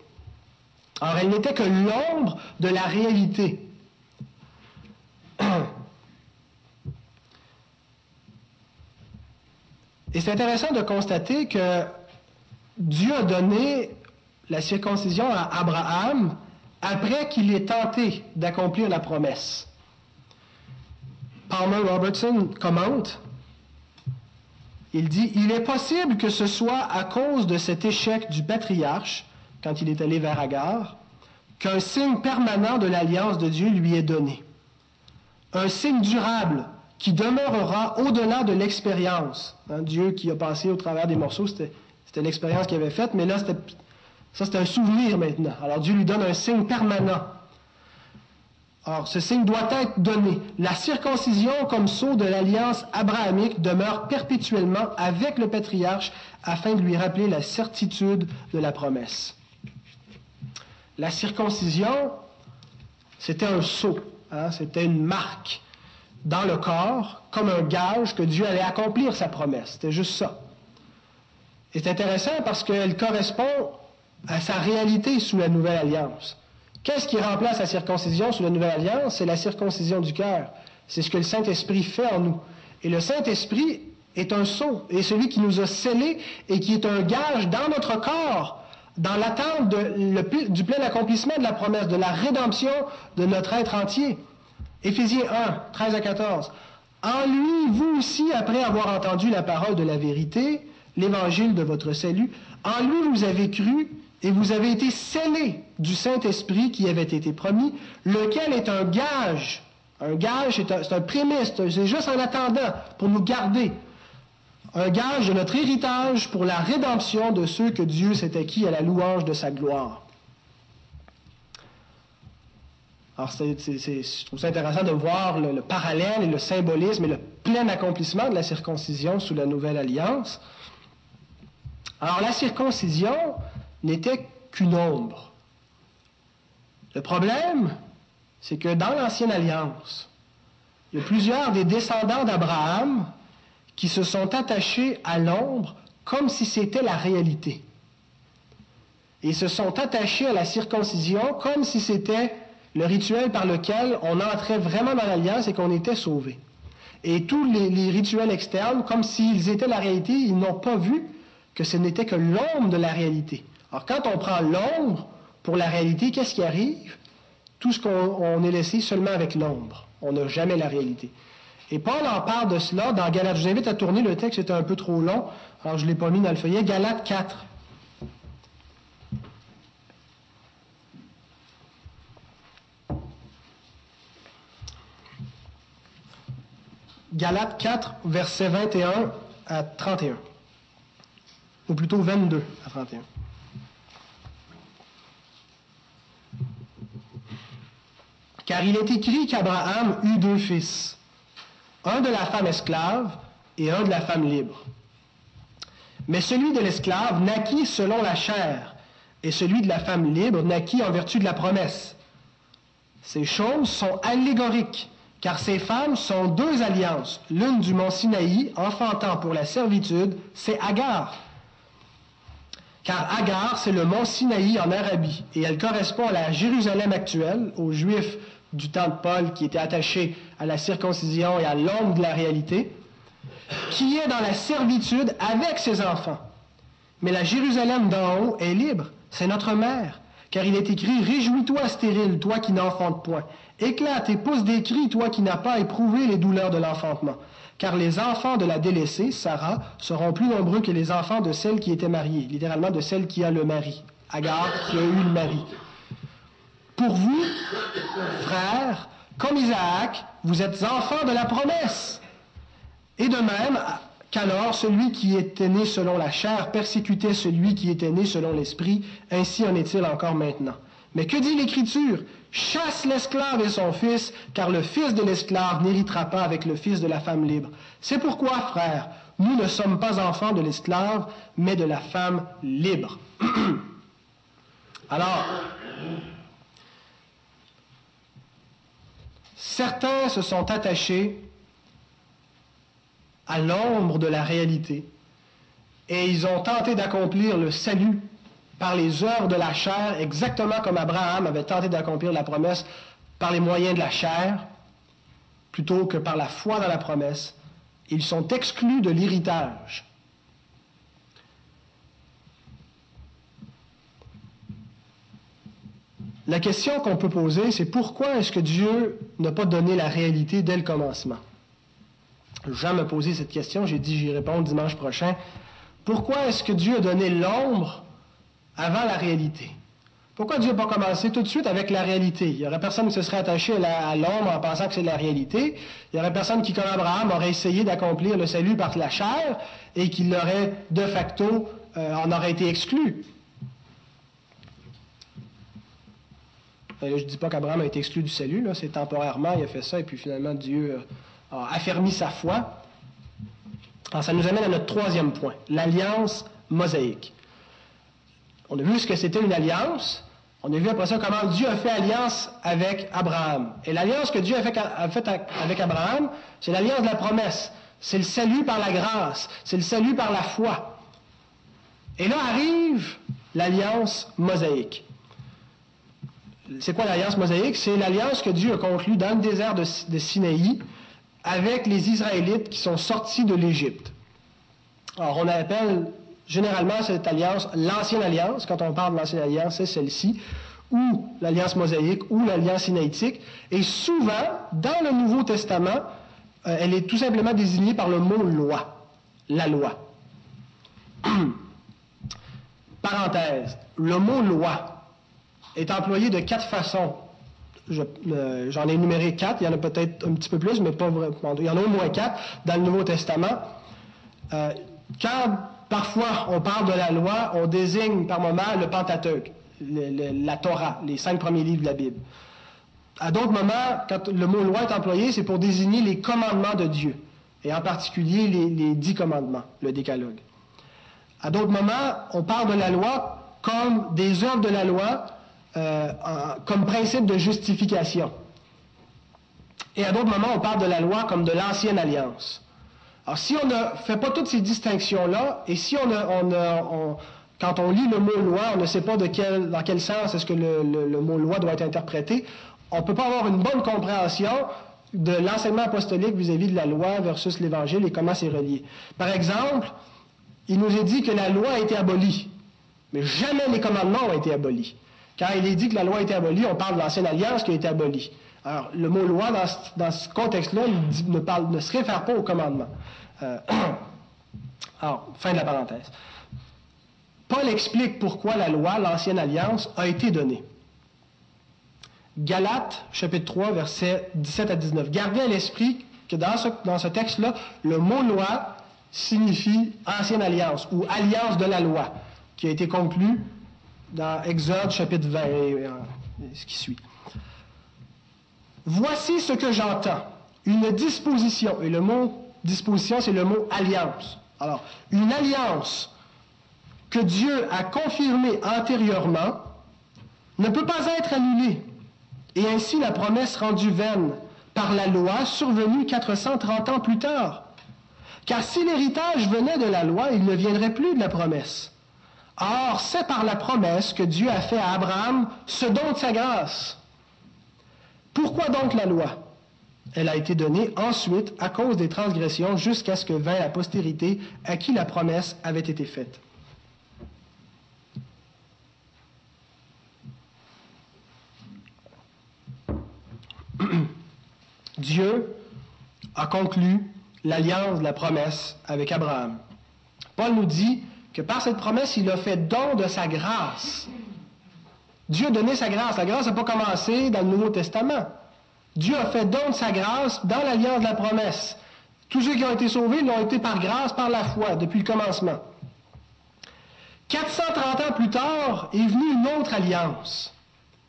S1: Alors, elle n'était que l'ombre de la réalité. Et c'est intéressant de constater que Dieu a donné la circoncision à Abraham après qu'il ait tenté d'accomplir la promesse. Palmer Robertson commente il dit, il est possible que ce soit à cause de cet échec du patriarche, quand il est allé vers Agar, qu'un signe permanent de l'alliance de Dieu lui est donné. Un signe durable qui demeurera au-delà de l'expérience. Hein, Dieu qui a passé au travers des morceaux, c'était l'expérience qu'il avait faite, mais là, ça c'était un souvenir maintenant. Alors Dieu lui donne un signe permanent. Or, ce signe doit être donné. La circoncision comme sceau de l'alliance abrahamique demeure perpétuellement avec le patriarche afin de lui rappeler la certitude de la promesse. La circoncision, c'était un sceau, hein, c'était une marque dans le corps, comme un gage que Dieu allait accomplir sa promesse. C'était juste ça. C'est intéressant parce qu'elle correspond à sa réalité sous la nouvelle alliance. Qu'est-ce qui remplace la circoncision sous la Nouvelle Alliance? C'est la circoncision du cœur. C'est ce que le Saint-Esprit fait en nous. Et le Saint-Esprit est un sceau, et celui qui nous a scellés et qui est un gage dans notre corps, dans l'attente du plein accomplissement de la promesse, de la rédemption de notre être entier. Éphésiens 1, 13 à 14. En lui, vous aussi, après avoir entendu la parole de la vérité, l'évangile de votre salut, en lui vous avez cru, et vous avez été scellés du Saint-Esprit qui avait été promis, lequel est un gage. Un gage, c'est un, un prémisse, c'est juste en attendant pour nous garder. Un gage de notre héritage pour la rédemption de ceux que Dieu s'est acquis à la louange de sa gloire. Alors, c'est, je trouve ça intéressant de voir le, parallèle et le symbolisme et le plein accomplissement de la circoncision sous la nouvelle alliance. Alors, la circoncision, n'était qu'une ombre. Le problème, c'est que dans l'Ancienne Alliance, il y a plusieurs des descendants d'Abraham qui se sont attachés à l'ombre comme si c'était la réalité. Et se sont attachés à la circoncision comme si c'était le rituel par lequel on entrait vraiment dans l'alliance et qu'on était sauvé. Et tous les, les, rituels externes, comme s'ils étaient la réalité, ils n'ont pas vu que ce n'était que l'ombre de la réalité. Alors, quand on prend l'ombre pour la réalité, qu'est-ce qui arrive? Tout ce qu'on est laissé seulement avec l'ombre. On n'a jamais la réalité. Et Paul en parle de cela dans Galates. Je vous invite à tourner le texte, c'était un peu trop long, alors je ne l'ai pas mis dans le feuillet. Galates 4. Galates 4, versets 21 à 31. Ou plutôt 22 à 31. Car il est écrit qu'Abraham eut deux fils, un de la femme esclave et un de la femme libre. Mais celui de l'esclave naquit selon la chair, et celui de la femme libre naquit en vertu de la promesse. Ces choses sont allégoriques, car ces femmes sont deux alliances. L'une du mont Sinaï, enfantant pour la servitude, c'est Agar. Car Agar, c'est le mont Sinaï en Arabie, et elle correspond à la Jérusalem actuelle, aux Juifs du temps de Paul qui étaient attachés à la circoncision et à l'ombre de la réalité, qui est dans la servitude avec ses enfants. Mais la Jérusalem d'en haut est libre, c'est notre mère. Car il est écrit, Réjouis-toi, stérile, toi qui n'enfantes point. Éclate et pousse des cris, toi qui n'as pas éprouvé les douleurs de l'enfantement. Car les enfants de la délaissée, Sarah, seront plus nombreux que les enfants de celle qui était mariée, littéralement de celle qui a le mari, Agar, qui a eu le mari. Pour vous, frères, comme Isaac, vous êtes enfants de la promesse. Et de même, qu'alors celui qui était né selon la chair persécutait celui qui était né selon l'esprit, ainsi en est-il encore maintenant. Mais que dit l'Écriture? Chasse l'esclave et son fils, car le fils de l'esclave n'héritera pas avec le fils de la femme libre. C'est pourquoi, frères, nous ne sommes pas enfants de l'esclave, mais de la femme libre. Alors, certains se sont attachés à l'ombre de la réalité. Et ils ont tenté d'accomplir le salut par les œuvres de la chair, exactement comme Abraham avait tenté d'accomplir la promesse par les moyens de la chair, plutôt que par la foi dans la promesse. Ils sont exclus de l'héritage. La question qu'on peut poser, c'est pourquoi est-ce que Dieu n'a pas donné la réalité dès le commencement? Jean me posé cette question, j'ai dit j'y réponds dimanche prochain. Pourquoi est-ce que Dieu a donné l'ombre avant la réalité? Pourquoi Dieu n'a pas commencé tout de suite avec la réalité? Il n'y aurait personne qui se serait attaché à l'ombre en pensant que c'est la réalité. Il n'y aurait personne qui, comme Abraham, aurait essayé d'accomplir le salut par la chair et qui l'aurait de facto euh, en aurait été exclu. je ne dis pas qu'Abraham a été exclu du salut, c'est temporairement, il a fait ça, et puis finalement Dieu a affermi sa foi. Alors, ça nous amène à notre troisième point, l'alliance mosaïque. On a vu ce que c'était une alliance. On a vu après ça comment Dieu a fait alliance avec Abraham. Et l'alliance que Dieu a faite fait avec Abraham, c'est l'alliance de la promesse. C'est le salut par la grâce. C'est le salut par la foi. Et là arrive l'alliance mosaïque. C'est quoi l'alliance mosaïque? C'est l'alliance que Dieu a conclue dans le désert de, de Sinaï avec les Israélites qui sont sortis de l'Égypte. Alors, on appelle généralement cette alliance l'ancienne alliance. Quand on parle de l'ancienne alliance, c'est celle-ci, ou l'alliance mosaïque, ou l'alliance sinaïtique. Et souvent, dans le Nouveau Testament, euh, elle est tout simplement désignée par le mot loi, la loi. Parenthèse, le mot loi est employé de quatre façons euh, j'en ai énuméré quatre, il y en a peut-être un petit peu plus, mais pas vraiment. Il y en a au moins quatre dans le Nouveau Testament. Euh, quand parfois on parle de la loi, on désigne par moment le Pentateuque, la Torah, les cinq premiers livres de la Bible. À d'autres moments, quand le mot loi est employé, c'est pour désigner les commandements de Dieu, et en particulier les, dix commandements, le décalogue. À d'autres moments, on parle de la loi comme des œuvres de la loi euh, comme principe de justification. Et à d'autres moments, on parle de la loi comme de l'ancienne alliance. Alors, si on ne fait pas toutes ces distinctions-là, et si on, quand on lit le mot loi, on ne sait pas dans quel sens est-ce que le, mot loi doit être interprété, on ne peut pas avoir une bonne compréhension de l'enseignement apostolique vis-à-vis de la loi versus l'Évangile et comment c'est relié. Par exemple, il nous est dit que la loi a été abolie, mais jamais les commandements ont été abolis. Quand il est dit que la loi a été abolie, on parle de l'ancienne alliance qui a été abolie. Alors, le mot loi, dans, ce contexte-là, ne, ne se réfère pas au commandement. Euh, alors, fin de la parenthèse. Paul explique pourquoi la loi, l'ancienne alliance, a été donnée. Galates, chapitre 3, versets 17 à 19. Gardez à l'esprit que dans ce, dans ce texte-là, le mot loi signifie ancienne alliance ou alliance de la loi, qui a été conclue dans Exode chapitre 20, et, ce qui suit. Voici ce que j'entends. Une disposition, et le mot disposition, c'est le mot alliance. Alors, une alliance que Dieu a confirmée antérieurement ne peut pas être annulée. Et ainsi la promesse rendue vaine par la loi survenue 430 ans plus tard. Car si l'héritage venait de la loi, il ne viendrait plus de la promesse. Or, c'est par la promesse que Dieu a fait à Abraham ce don de sa grâce. Pourquoi donc la loi? Elle a été donnée ensuite à cause des transgressions jusqu'à ce que vint la postérité à qui la promesse avait été faite. Dieu a conclu l'alliance de la promesse avec Abraham. Paul nous dit que par cette promesse, il a fait don de sa grâce. Dieu a donné sa grâce. La grâce n'a pas commencé dans le Nouveau Testament. Dieu a fait don de sa grâce dans l'alliance de la promesse. Tous ceux qui ont été sauvés l'ont été par grâce, par la foi, depuis le commencement. 430 ans plus tard est venue une autre alliance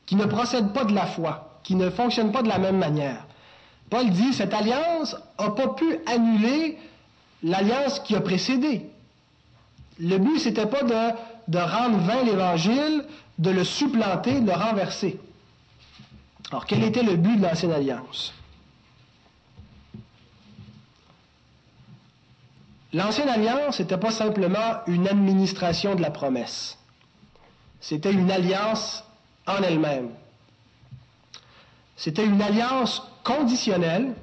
S1: qui ne procède pas de la foi, qui ne fonctionne pas de la même manière. Paul dit, cette alliance n'a pas pu annuler l'alliance qui a précédé. Le but, ce n'était pas de, de rendre vain l'Évangile, de le supplanter, de le renverser. Alors, quel était le but de l'ancienne alliance? L'ancienne alliance n'était pas simplement une administration de la promesse. C'était une alliance en elle-même. C'était une alliance conditionnelle,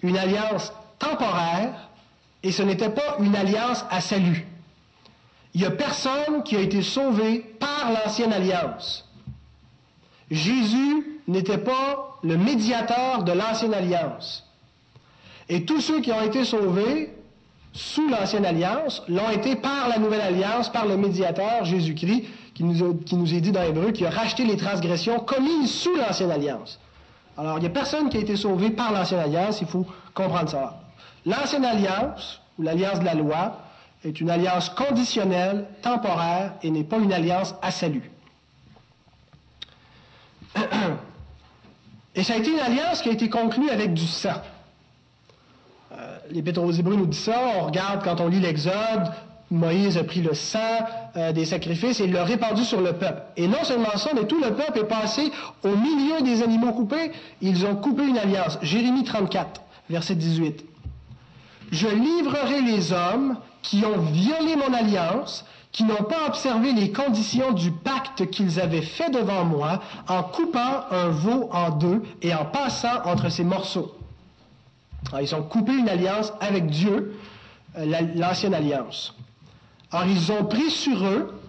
S1: une alliance temporaire, et ce n'était pas une alliance à salut. Il n'y a personne qui a été sauvé par l'ancienne alliance. Jésus n'était pas le médiateur de l'ancienne alliance. Et tous ceux qui ont été sauvés sous l'ancienne alliance l'ont été par la nouvelle alliance, par le médiateur Jésus-Christ, qui nous, est dit dans Hébreu, qui a racheté les transgressions commises sous l'ancienne alliance. Alors, il n'y a personne qui a été sauvé par l'ancienne alliance, il faut comprendre ça. L'ancienne alliance, ou l'alliance de la loi, est une alliance conditionnelle, temporaire, et n'est pas une alliance à salut. Et ça a été une alliance qui a été conclue avec du sang. Euh, L'Épître aux Hébreux nous dit ça. On regarde quand on lit l'Exode, Moïse a pris le sang euh, des sacrifices et l'a répandu sur le peuple. Et non seulement ça, mais tout le peuple est passé au milieu des animaux coupés. Ils ont coupé une alliance. Jérémie 34, verset 18. Je livrerai les hommes qui ont violé mon alliance, qui n'ont pas observé les conditions du pacte qu'ils avaient fait devant moi, en coupant un veau en deux et en passant entre ces morceaux. ils ont coupé une alliance avec Dieu, euh, l'ancienne alliance. Alors, ils ont pris sur eux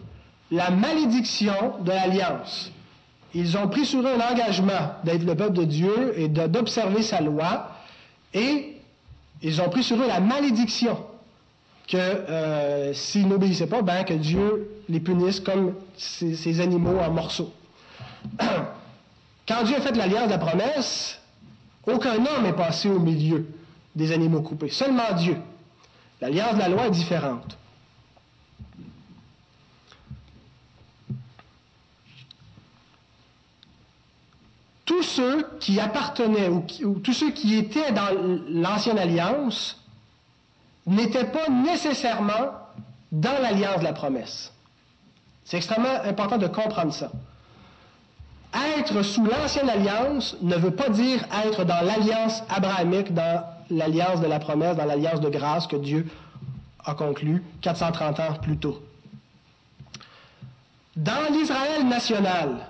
S1: la malédiction de l'alliance. Ils ont pris sur eux un engagement d'être le peuple de Dieu et d'observer sa loi, et ils ont pris sur eux la malédiction que euh, s'ils n'obéissaient pas, ben, que Dieu les punisse comme ces, animaux en morceaux. Quand Dieu a fait l'alliance de la promesse, aucun homme n'est passé au milieu des animaux coupés, seulement Dieu. L'alliance de la loi est différente. Tous ceux qui appartenaient ou tous ceux qui étaient dans l'ancienne alliance n'était pas nécessairement dans l'alliance de la promesse. C'est extrêmement important de comprendre ça. Être sous l'ancienne alliance ne veut pas dire être dans l'alliance abrahamique, dans l'alliance de la promesse, dans l'alliance de grâce que Dieu a conclue 430 ans plus tôt. Dans l'Israël national,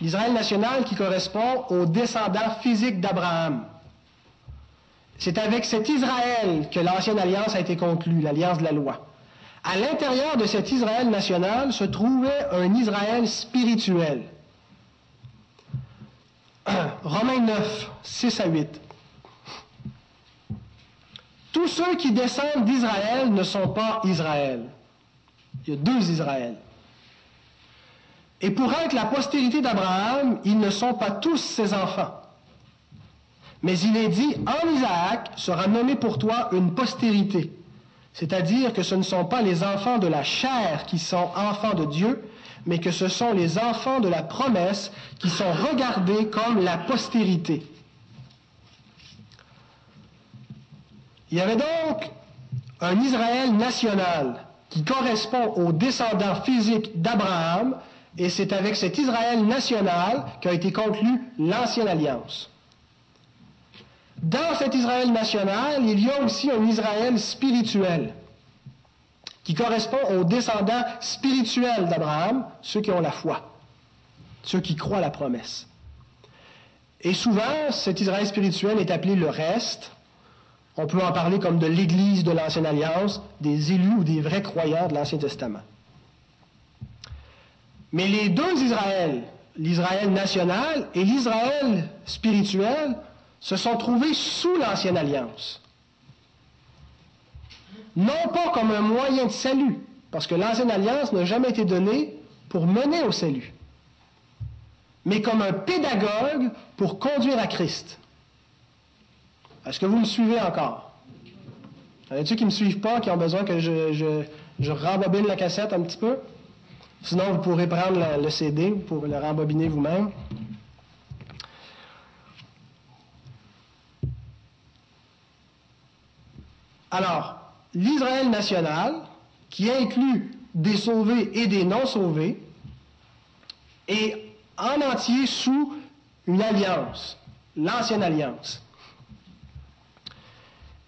S1: l'Israël national qui correspond aux descendants physiques d'Abraham, c'est avec cet Israël que l'ancienne alliance a été conclue, l'alliance de la loi. À l'intérieur de cet Israël national se trouvait un Israël spirituel. Romains 9, 6 à 8. Tous ceux qui descendent d'Israël ne sont pas Israël. Il y a deux Israël. Et pour être la postérité d'Abraham, ils ne sont pas tous ses enfants. Mais il est dit, en Isaac sera nommé pour toi une postérité. C'est-à-dire que ce ne sont pas les enfants de la chair qui sont enfants de Dieu, mais que ce sont les enfants de la promesse qui sont regardés comme la postérité. Il y avait donc un Israël national qui correspond aux descendants physiques d'Abraham, et c'est avec cet Israël national qu'a été conclue l'ancienne alliance. Dans cet Israël national, il y a aussi un Israël spirituel. qui correspond aux descendants spirituels d'Abraham, ceux qui ont la foi, ceux qui croient la promesse. Et souvent, cet Israël spirituel est appelé le reste. On peut en parler comme de l'Église de l'Ancienne Alliance, des élus ou des vrais croyants de l'Ancien Testament. Mais les deux Israëls, l'Israël national et l'Israël spirituel, se sont trouvés sous l'Ancienne Alliance. Non pas comme un moyen de salut, parce que l'Ancienne Alliance n'a jamais été donnée pour mener au salut, mais comme un pédagogue pour conduire à Christ. Est-ce que vous me suivez encore? Y en a-t-il qui ne me suivent pas, qui ont besoin que je, rembobine la cassette un petit peu? Sinon, vous pourrez prendre le, CD pour le rembobiner vous-même. Alors, l'Israël national, qui inclut des sauvés et des non-sauvés, est en entier sous une alliance, l'ancienne alliance.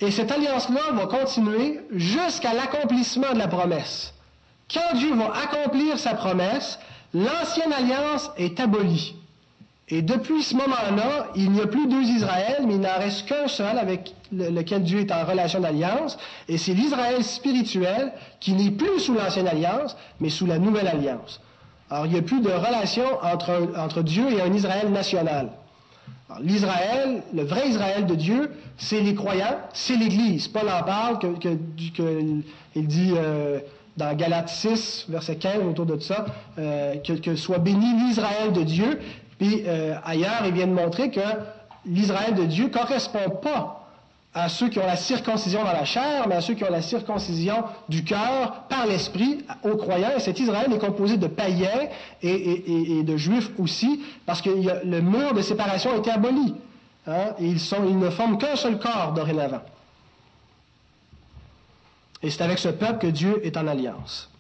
S1: Et cette alliance-là va continuer jusqu'à l'accomplissement de la promesse. Quand Dieu va accomplir sa promesse, l'ancienne alliance est abolie. Et depuis ce moment-là, il n'y a plus deux Israël, mais il n'en reste qu'un seul avec lequel Dieu est en relation d'alliance. Et c'est l'Israël spirituel qui n'est plus sous l'ancienne alliance, mais sous la nouvelle alliance. Alors, il n'y a plus de relation entre, entre Dieu et un Israël national. L'Israël, le vrai Israël de Dieu, c'est les croyants, c'est l'Église. Paul en parle, que, que, il dit... Euh, dans Galates 6, verset 15, autour de ça, euh, que, soit béni l'Israël de Dieu. Puis euh, ailleurs, il vient de montrer que l'Israël de Dieu ne correspond pas à ceux qui ont la circoncision dans la chair, mais à ceux qui ont la circoncision du cœur par l'esprit aux croyants. Et cet Israël est composé de païens et, de juifs aussi, parce que le mur de séparation a été aboli. Hein, ils, ils ne forment qu'un seul corps dorénavant. Et c'est avec ce peuple que Dieu est en alliance.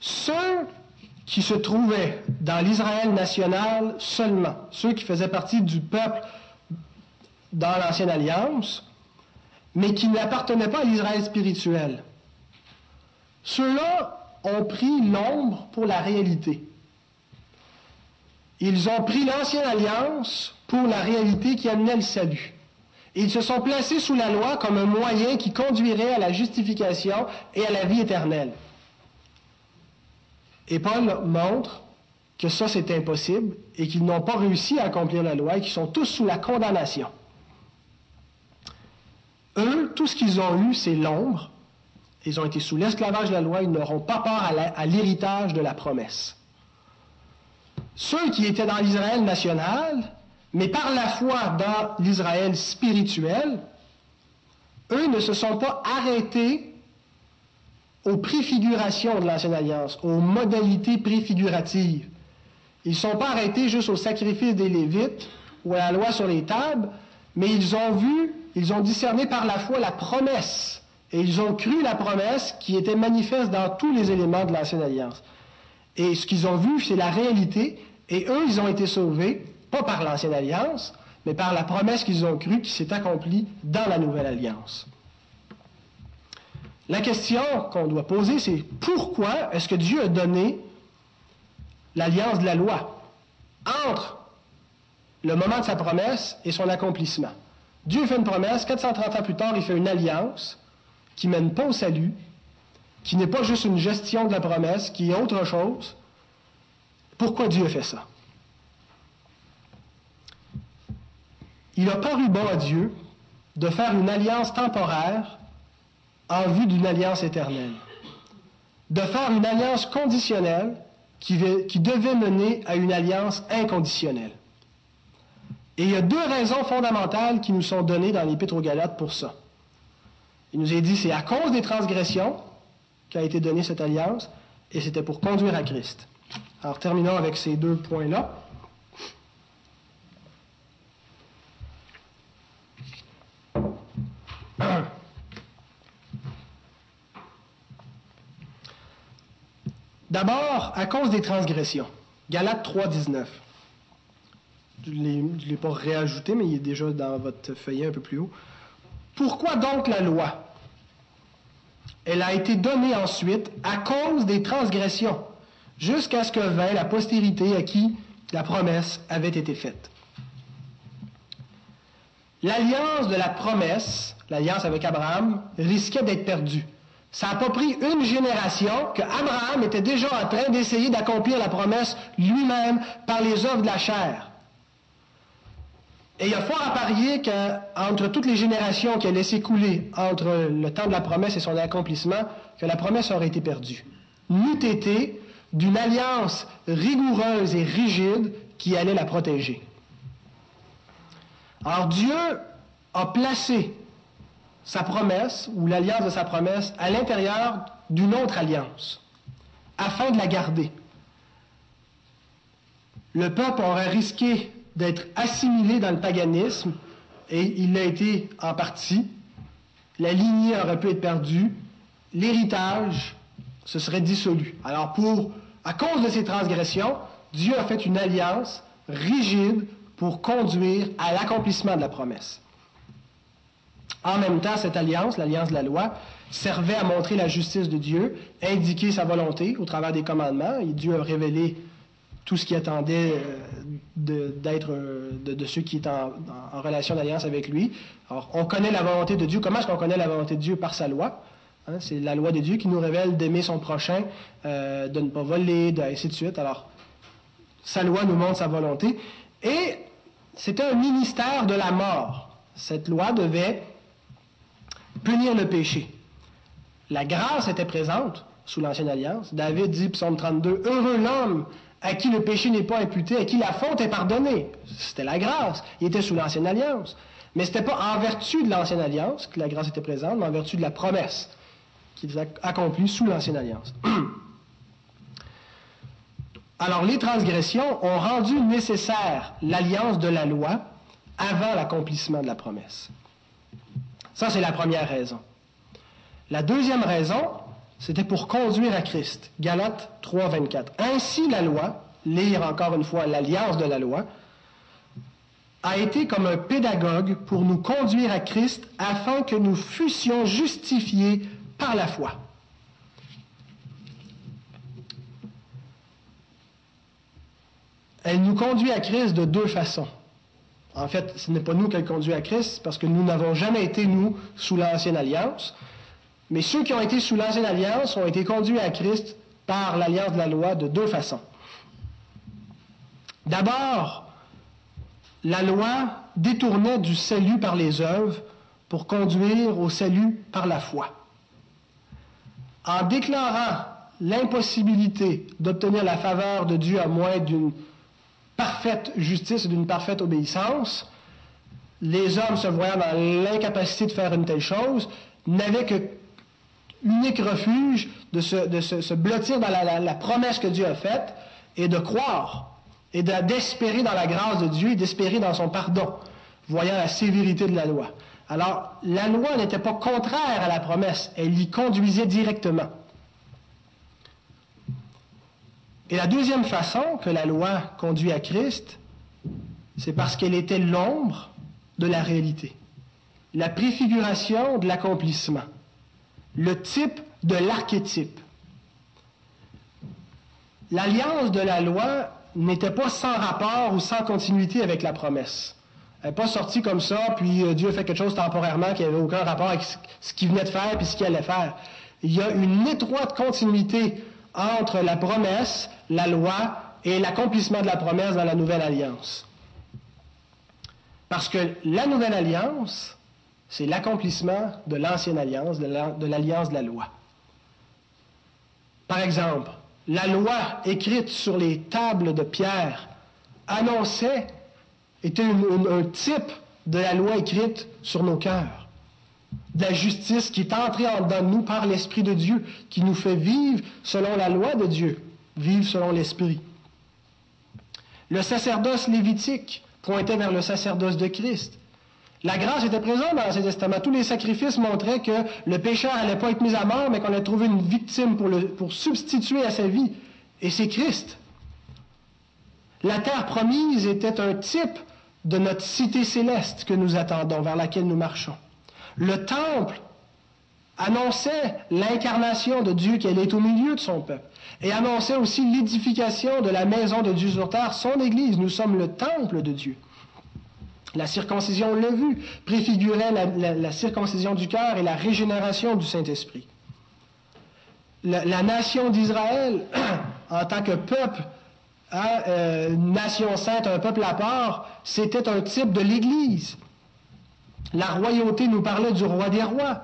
S1: Ceux qui se trouvaient dans l'Israël national seulement, ceux qui faisaient partie du peuple dans l'Ancienne Alliance, mais qui n'appartenaient pas à l'Israël spirituel, ceux-là ont pris l'ombre pour la réalité. Ils ont pris l'Ancienne Alliance pour la réalité qui amenait le salut. Ils se sont placés sous la loi comme un moyen qui conduirait à la justification et à la vie éternelle. Et Paul montre que ça, c'est impossible et qu'ils n'ont pas réussi à accomplir la loi et qu'ils sont tous sous la condamnation. Eux, tout ce qu'ils ont eu, c'est l'ombre. Ils ont été sous l'esclavage de la loi, ils n'auront pas part à l'héritage de la promesse. Ceux qui étaient dans l'Israël national, mais par la foi dans l'Israël spirituel, eux ne se sont pas arrêtés aux préfigurations de l'Ancienne Alliance, aux modalités préfiguratives. Ils ne sont pas arrêtés juste au sacrifice des Lévites ou à la loi sur les tables, mais ils ont vu, ils ont discerné par la foi la promesse. Et ils ont cru la promesse qui était manifeste dans tous les éléments de l'Ancienne Alliance. Et ce qu'ils ont vu, c'est la réalité. Et eux, ils ont été sauvés pas par l'ancienne alliance, mais par la promesse qu'ils ont crue qui s'est accomplie dans la nouvelle alliance. La question qu'on doit poser, c'est pourquoi est-ce que Dieu a donné l'alliance de la loi entre le moment de sa promesse et son accomplissement? Dieu fait une promesse, 430 ans plus tard, il fait une alliance qui mène pas au salut, qui n'est pas juste une gestion de la promesse, qui est autre chose. Pourquoi Dieu fait ça? il a paru bon à Dieu de faire une alliance temporaire en vue d'une alliance éternelle, de faire une alliance conditionnelle qui, devait mener à une alliance inconditionnelle. Et il y a deux raisons fondamentales qui nous sont données dans l'Épître aux Galates pour ça. Il nous est dit c'est à cause des transgressions qu'a été donnée cette alliance, et c'était pour conduire à Christ. Alors terminons avec ces deux points-là. D'abord, à cause des transgressions. Galates 3, 19. Je ne l'ai pas réajouté, mais il est déjà dans votre feuillet un peu plus haut. Pourquoi donc la loi? Elle a été donnée ensuite à cause des transgressions, jusqu'à ce que vint la postérité à qui la promesse avait été faite. L'alliance de la promesse, l'alliance avec Abraham, risquait d'être perdue. Ça n'a pas pris une génération que Abraham était déjà en train d'essayer d'accomplir la promesse lui-même par les œuvres de la chair. Et il y a fort à parier qu'entre toutes les générations qui a laissé couler entre le temps de la promesse et son accomplissement, que la promesse aurait été perdue. N'eût été d'une alliance rigoureuse et rigide qui allait la protéger. Alors Dieu a placé sa promesse ou l'alliance de sa promesse à l'intérieur d'une autre alliance, afin de la garder. Le peuple aurait risqué d'être assimilé dans le paganisme, et il l'a été en partie. La lignée aurait pu être perdue, l'héritage se serait dissolu. Alors pour, à cause de ces transgressions, Dieu a fait une alliance rigide pour conduire à l'accomplissement de la promesse. En même temps, cette alliance, l'alliance de la loi, servait à montrer la justice de Dieu, indiquer sa volonté au travers des commandements, Dieu a révélé tout ce qui attendait euh, d'être euh, de, ceux qui étaient en, relation d'alliance avec lui. Alors, on connaît la volonté de Dieu. Comment est-ce qu'on connaît la volonté de Dieu? Par sa loi. Hein? c'est la loi de Dieu qui nous révèle d'aimer son prochain, euh, de ne pas voler, de, ainsi de suite. Alors, sa loi nous montre sa volonté. Et c'était un ministère de la mort. Cette loi devait punir le péché. La grâce était présente sous l'Ancienne Alliance. David dit, psaume 32, Heureux l'homme à qui le péché n'est pas imputé, à qui la faute est pardonnée. C'était la grâce. Il était sous l'Ancienne Alliance. Mais ce n'était pas en vertu de l'Ancienne Alliance que la grâce était présente, mais en vertu de la promesse qui était accomplie sous l'Ancienne Alliance. Alors, les transgressions ont rendu nécessaire l'alliance de la loi avant l'accomplissement de la promesse. Ça, c'est la première raison. La deuxième raison, c'était pour conduire à Christ. Galates 3, 24. Ainsi, la loi, lire encore une fois l'alliance de la loi, a été comme un pédagogue pour nous conduire à Christ afin que nous fussions justifiés par la foi. Elle nous conduit à Christ de deux façons. En fait, ce n'est pas nous qu'elle conduit à Christ, parce que nous n'avons jamais été, nous, sous l'Ancienne Alliance. Mais ceux qui ont été sous l'Ancienne Alliance ont été conduits à Christ par l'Alliance de la loi de deux façons. D'abord, la loi détournait du salut par les œuvres pour conduire au salut par la foi. En déclarant l'impossibilité d'obtenir la faveur de Dieu à moins d'une parfaite justice et d'une parfaite obéissance, les hommes se voyant dans l'incapacité de faire une telle chose, n'avaient que l'unique refuge de se, blottir dans la, promesse que Dieu a faite et de croire et d'espérer dans la grâce de Dieu et d'espérer dans son pardon, voyant la sévérité de la loi. Alors, la loi n'était pas contraire à la promesse, elle y conduisait directement. Et la deuxième façon que la loi conduit à Christ, c'est parce qu'elle était l'ombre de la réalité, la préfiguration de l'accomplissement, le type de l'archétype. L'alliance de la loi n'était pas sans rapport ou sans continuité avec la promesse. Elle n'est pas sortie comme ça, puis euh, Dieu fait quelque chose temporairement qui n'avait aucun rapport avec ce qu'il venait de faire et ce qu'il allait faire. Il y a une étroite continuité entre la promesse, la loi et l'accomplissement de la promesse dans la nouvelle alliance. Parce que la nouvelle alliance, c'est l'accomplissement de l'ancienne alliance, de l'alliance de la loi. Par exemple, la loi écrite sur les tables de pierre annonçait, était un type de la loi écrite sur nos cœurs la justice qui est entrée en nous par l'Esprit de Dieu, qui nous fait vivre selon la loi de Dieu, vivre selon l'Esprit. Le sacerdoce lévitique pointait vers le sacerdoce de Christ. La grâce était présente dans l'Ancien Testament. Tous les sacrifices montraient que le pécheur n'allait pas être mis à mort, mais qu'on allait trouver une victime pour substituer à sa vie. Et c'est Christ. La terre promise était un type de notre cité céleste que nous attendons, vers laquelle nous marchons. Le temple annonçait l'incarnation de Dieu qui est au milieu de son peuple et annonçait aussi l'édification de la maison de Dieu sur terre, son Église. Nous sommes le temple de Dieu. La circoncision, on l'a vu, préfigurait la, circoncision du cœur et la régénération du Saint-Esprit. La, nation d'Israël, en tant que peuple, hein, euh, nation sainte, un peuple à part, c'était un type de l'Église. La royauté nous parlait du roi des rois.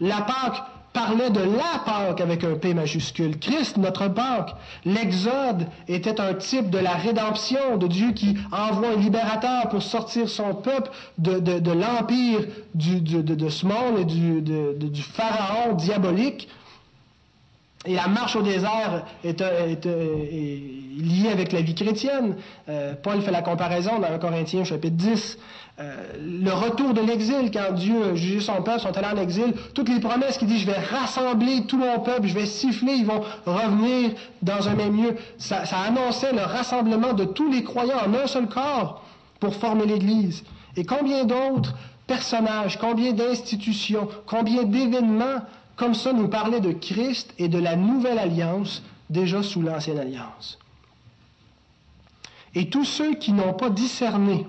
S1: La Pâque parlait de la Pâque avec un P majuscule. Christ, notre Pâque. L'Exode était un type de la rédemption de Dieu qui envoie un libérateur pour sortir son peuple de, l'empire de, ce monde et du, pharaon diabolique. Et la marche au désert est, liée avec la vie chrétienne. Euh, Paul fait la comparaison dans 1 Corinthiens chapitre 10. Euh, le retour de l'exil, quand Dieu a jugé son peuple, sont allés en exil, toutes les promesses qu'il dit, je vais rassembler tout mon peuple, je vais siffler, ils vont revenir dans un même lieu. Ça, ça annonçait le rassemblement de tous les croyants en un seul corps pour former l'Église. Et combien d'autres personnages, combien d'institutions, combien d'événements comme ça nous parlaient de Christ et de la nouvelle alliance déjà sous l'ancienne alliance? Et tous ceux qui n'ont pas discerné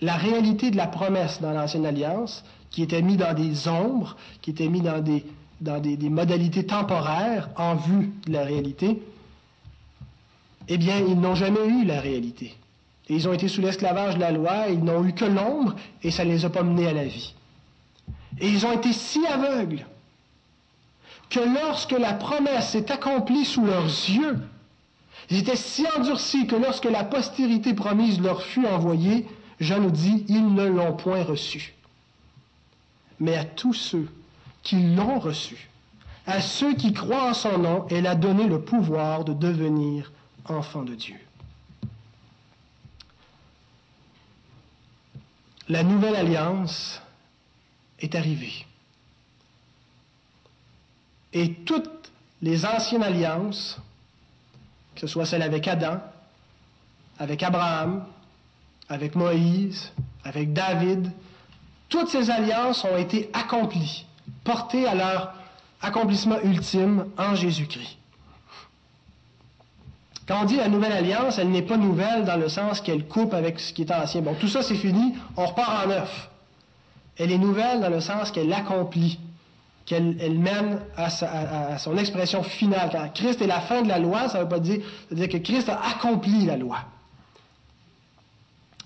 S1: la réalité de la promesse dans l'Ancienne Alliance, qui était mis dans des ombres, qui était mis dans des, modalités temporaires en vue de la réalité, eh bien, ils n'ont jamais eu la réalité. Ils ont été sous l'esclavage de la loi, ils n'ont eu que l'ombre, et ça ne les a pas menés à la vie. Et ils ont été si aveugles que lorsque la promesse s'est accomplie sous leurs yeux, ils étaient si endurcis que lorsque la postérité promise leur fut envoyée, Jean nous dit, ils ne l'ont point reçu. Mais à tous ceux qui l'ont reçu, à ceux qui croient en son nom, elle a donné le pouvoir de devenir enfants de Dieu. La nouvelle alliance est arrivée. Et toutes les anciennes alliances, que ce soit celle avec Adam, avec Abraham, avec Moïse, avec David, toutes ces alliances ont été accomplies, portées à leur accomplissement ultime en Jésus-Christ. Quand on dit la nouvelle alliance, elle n'est pas nouvelle dans le sens qu'elle coupe avec ce qui est ancien. Bon, tout ça c'est fini, on repart en neuf. Elle est nouvelle dans le sens qu'elle accomplit, qu'elle mène à, son expression finale. Quand Christ est la fin de la loi, ça ne veut pas dire, que Christ a accompli la loi.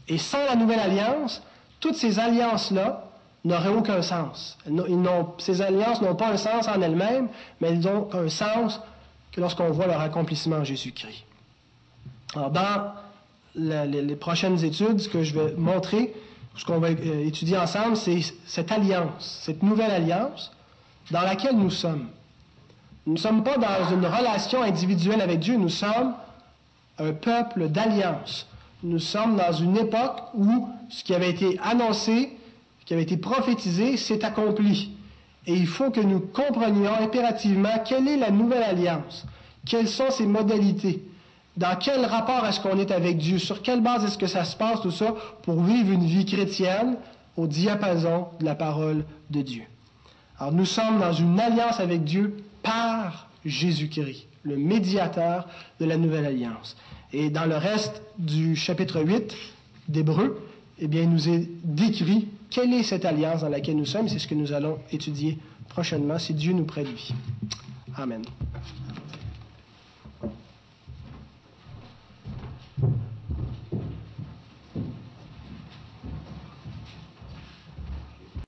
S1: Et sans la nouvelle alliance, toutes ces alliances-là n'auraient aucun sens. ces alliances n'ont pas un sens en elles-mêmes, mais elles ont un sens que lorsqu'on voit leur accomplissement en Jésus-Christ. Alors, dans les, prochaines études, ce que je vais montrer, ce qu'on va euh, étudier ensemble, c'est cette alliance, cette nouvelle alliance dans laquelle nous sommes. Nous ne sommes pas dans une relation individuelle avec Dieu, nous sommes un peuple d'alliance nous sommes dans une époque où ce qui avait été annoncé, ce qui avait été prophétisé, s'est accompli. Et il faut que nous comprenions impérativement quelle est la nouvelle alliance, quelles sont ses modalités, dans quel rapport est-ce qu'on est avec Dieu, sur quelle base est-ce que ça se passe, tout ça, pour vivre une vie chrétienne au diapason de la parole de Dieu. Alors nous sommes dans une alliance avec Dieu par Jésus-Christ, le médiateur de la nouvelle alliance. Et dans le reste du chapitre 8 d'Hébreu, eh bien, il nous est décrit quelle est cette alliance dans laquelle nous sommes. C'est ce que nous allons étudier prochainement si Dieu nous prête vie. Amen.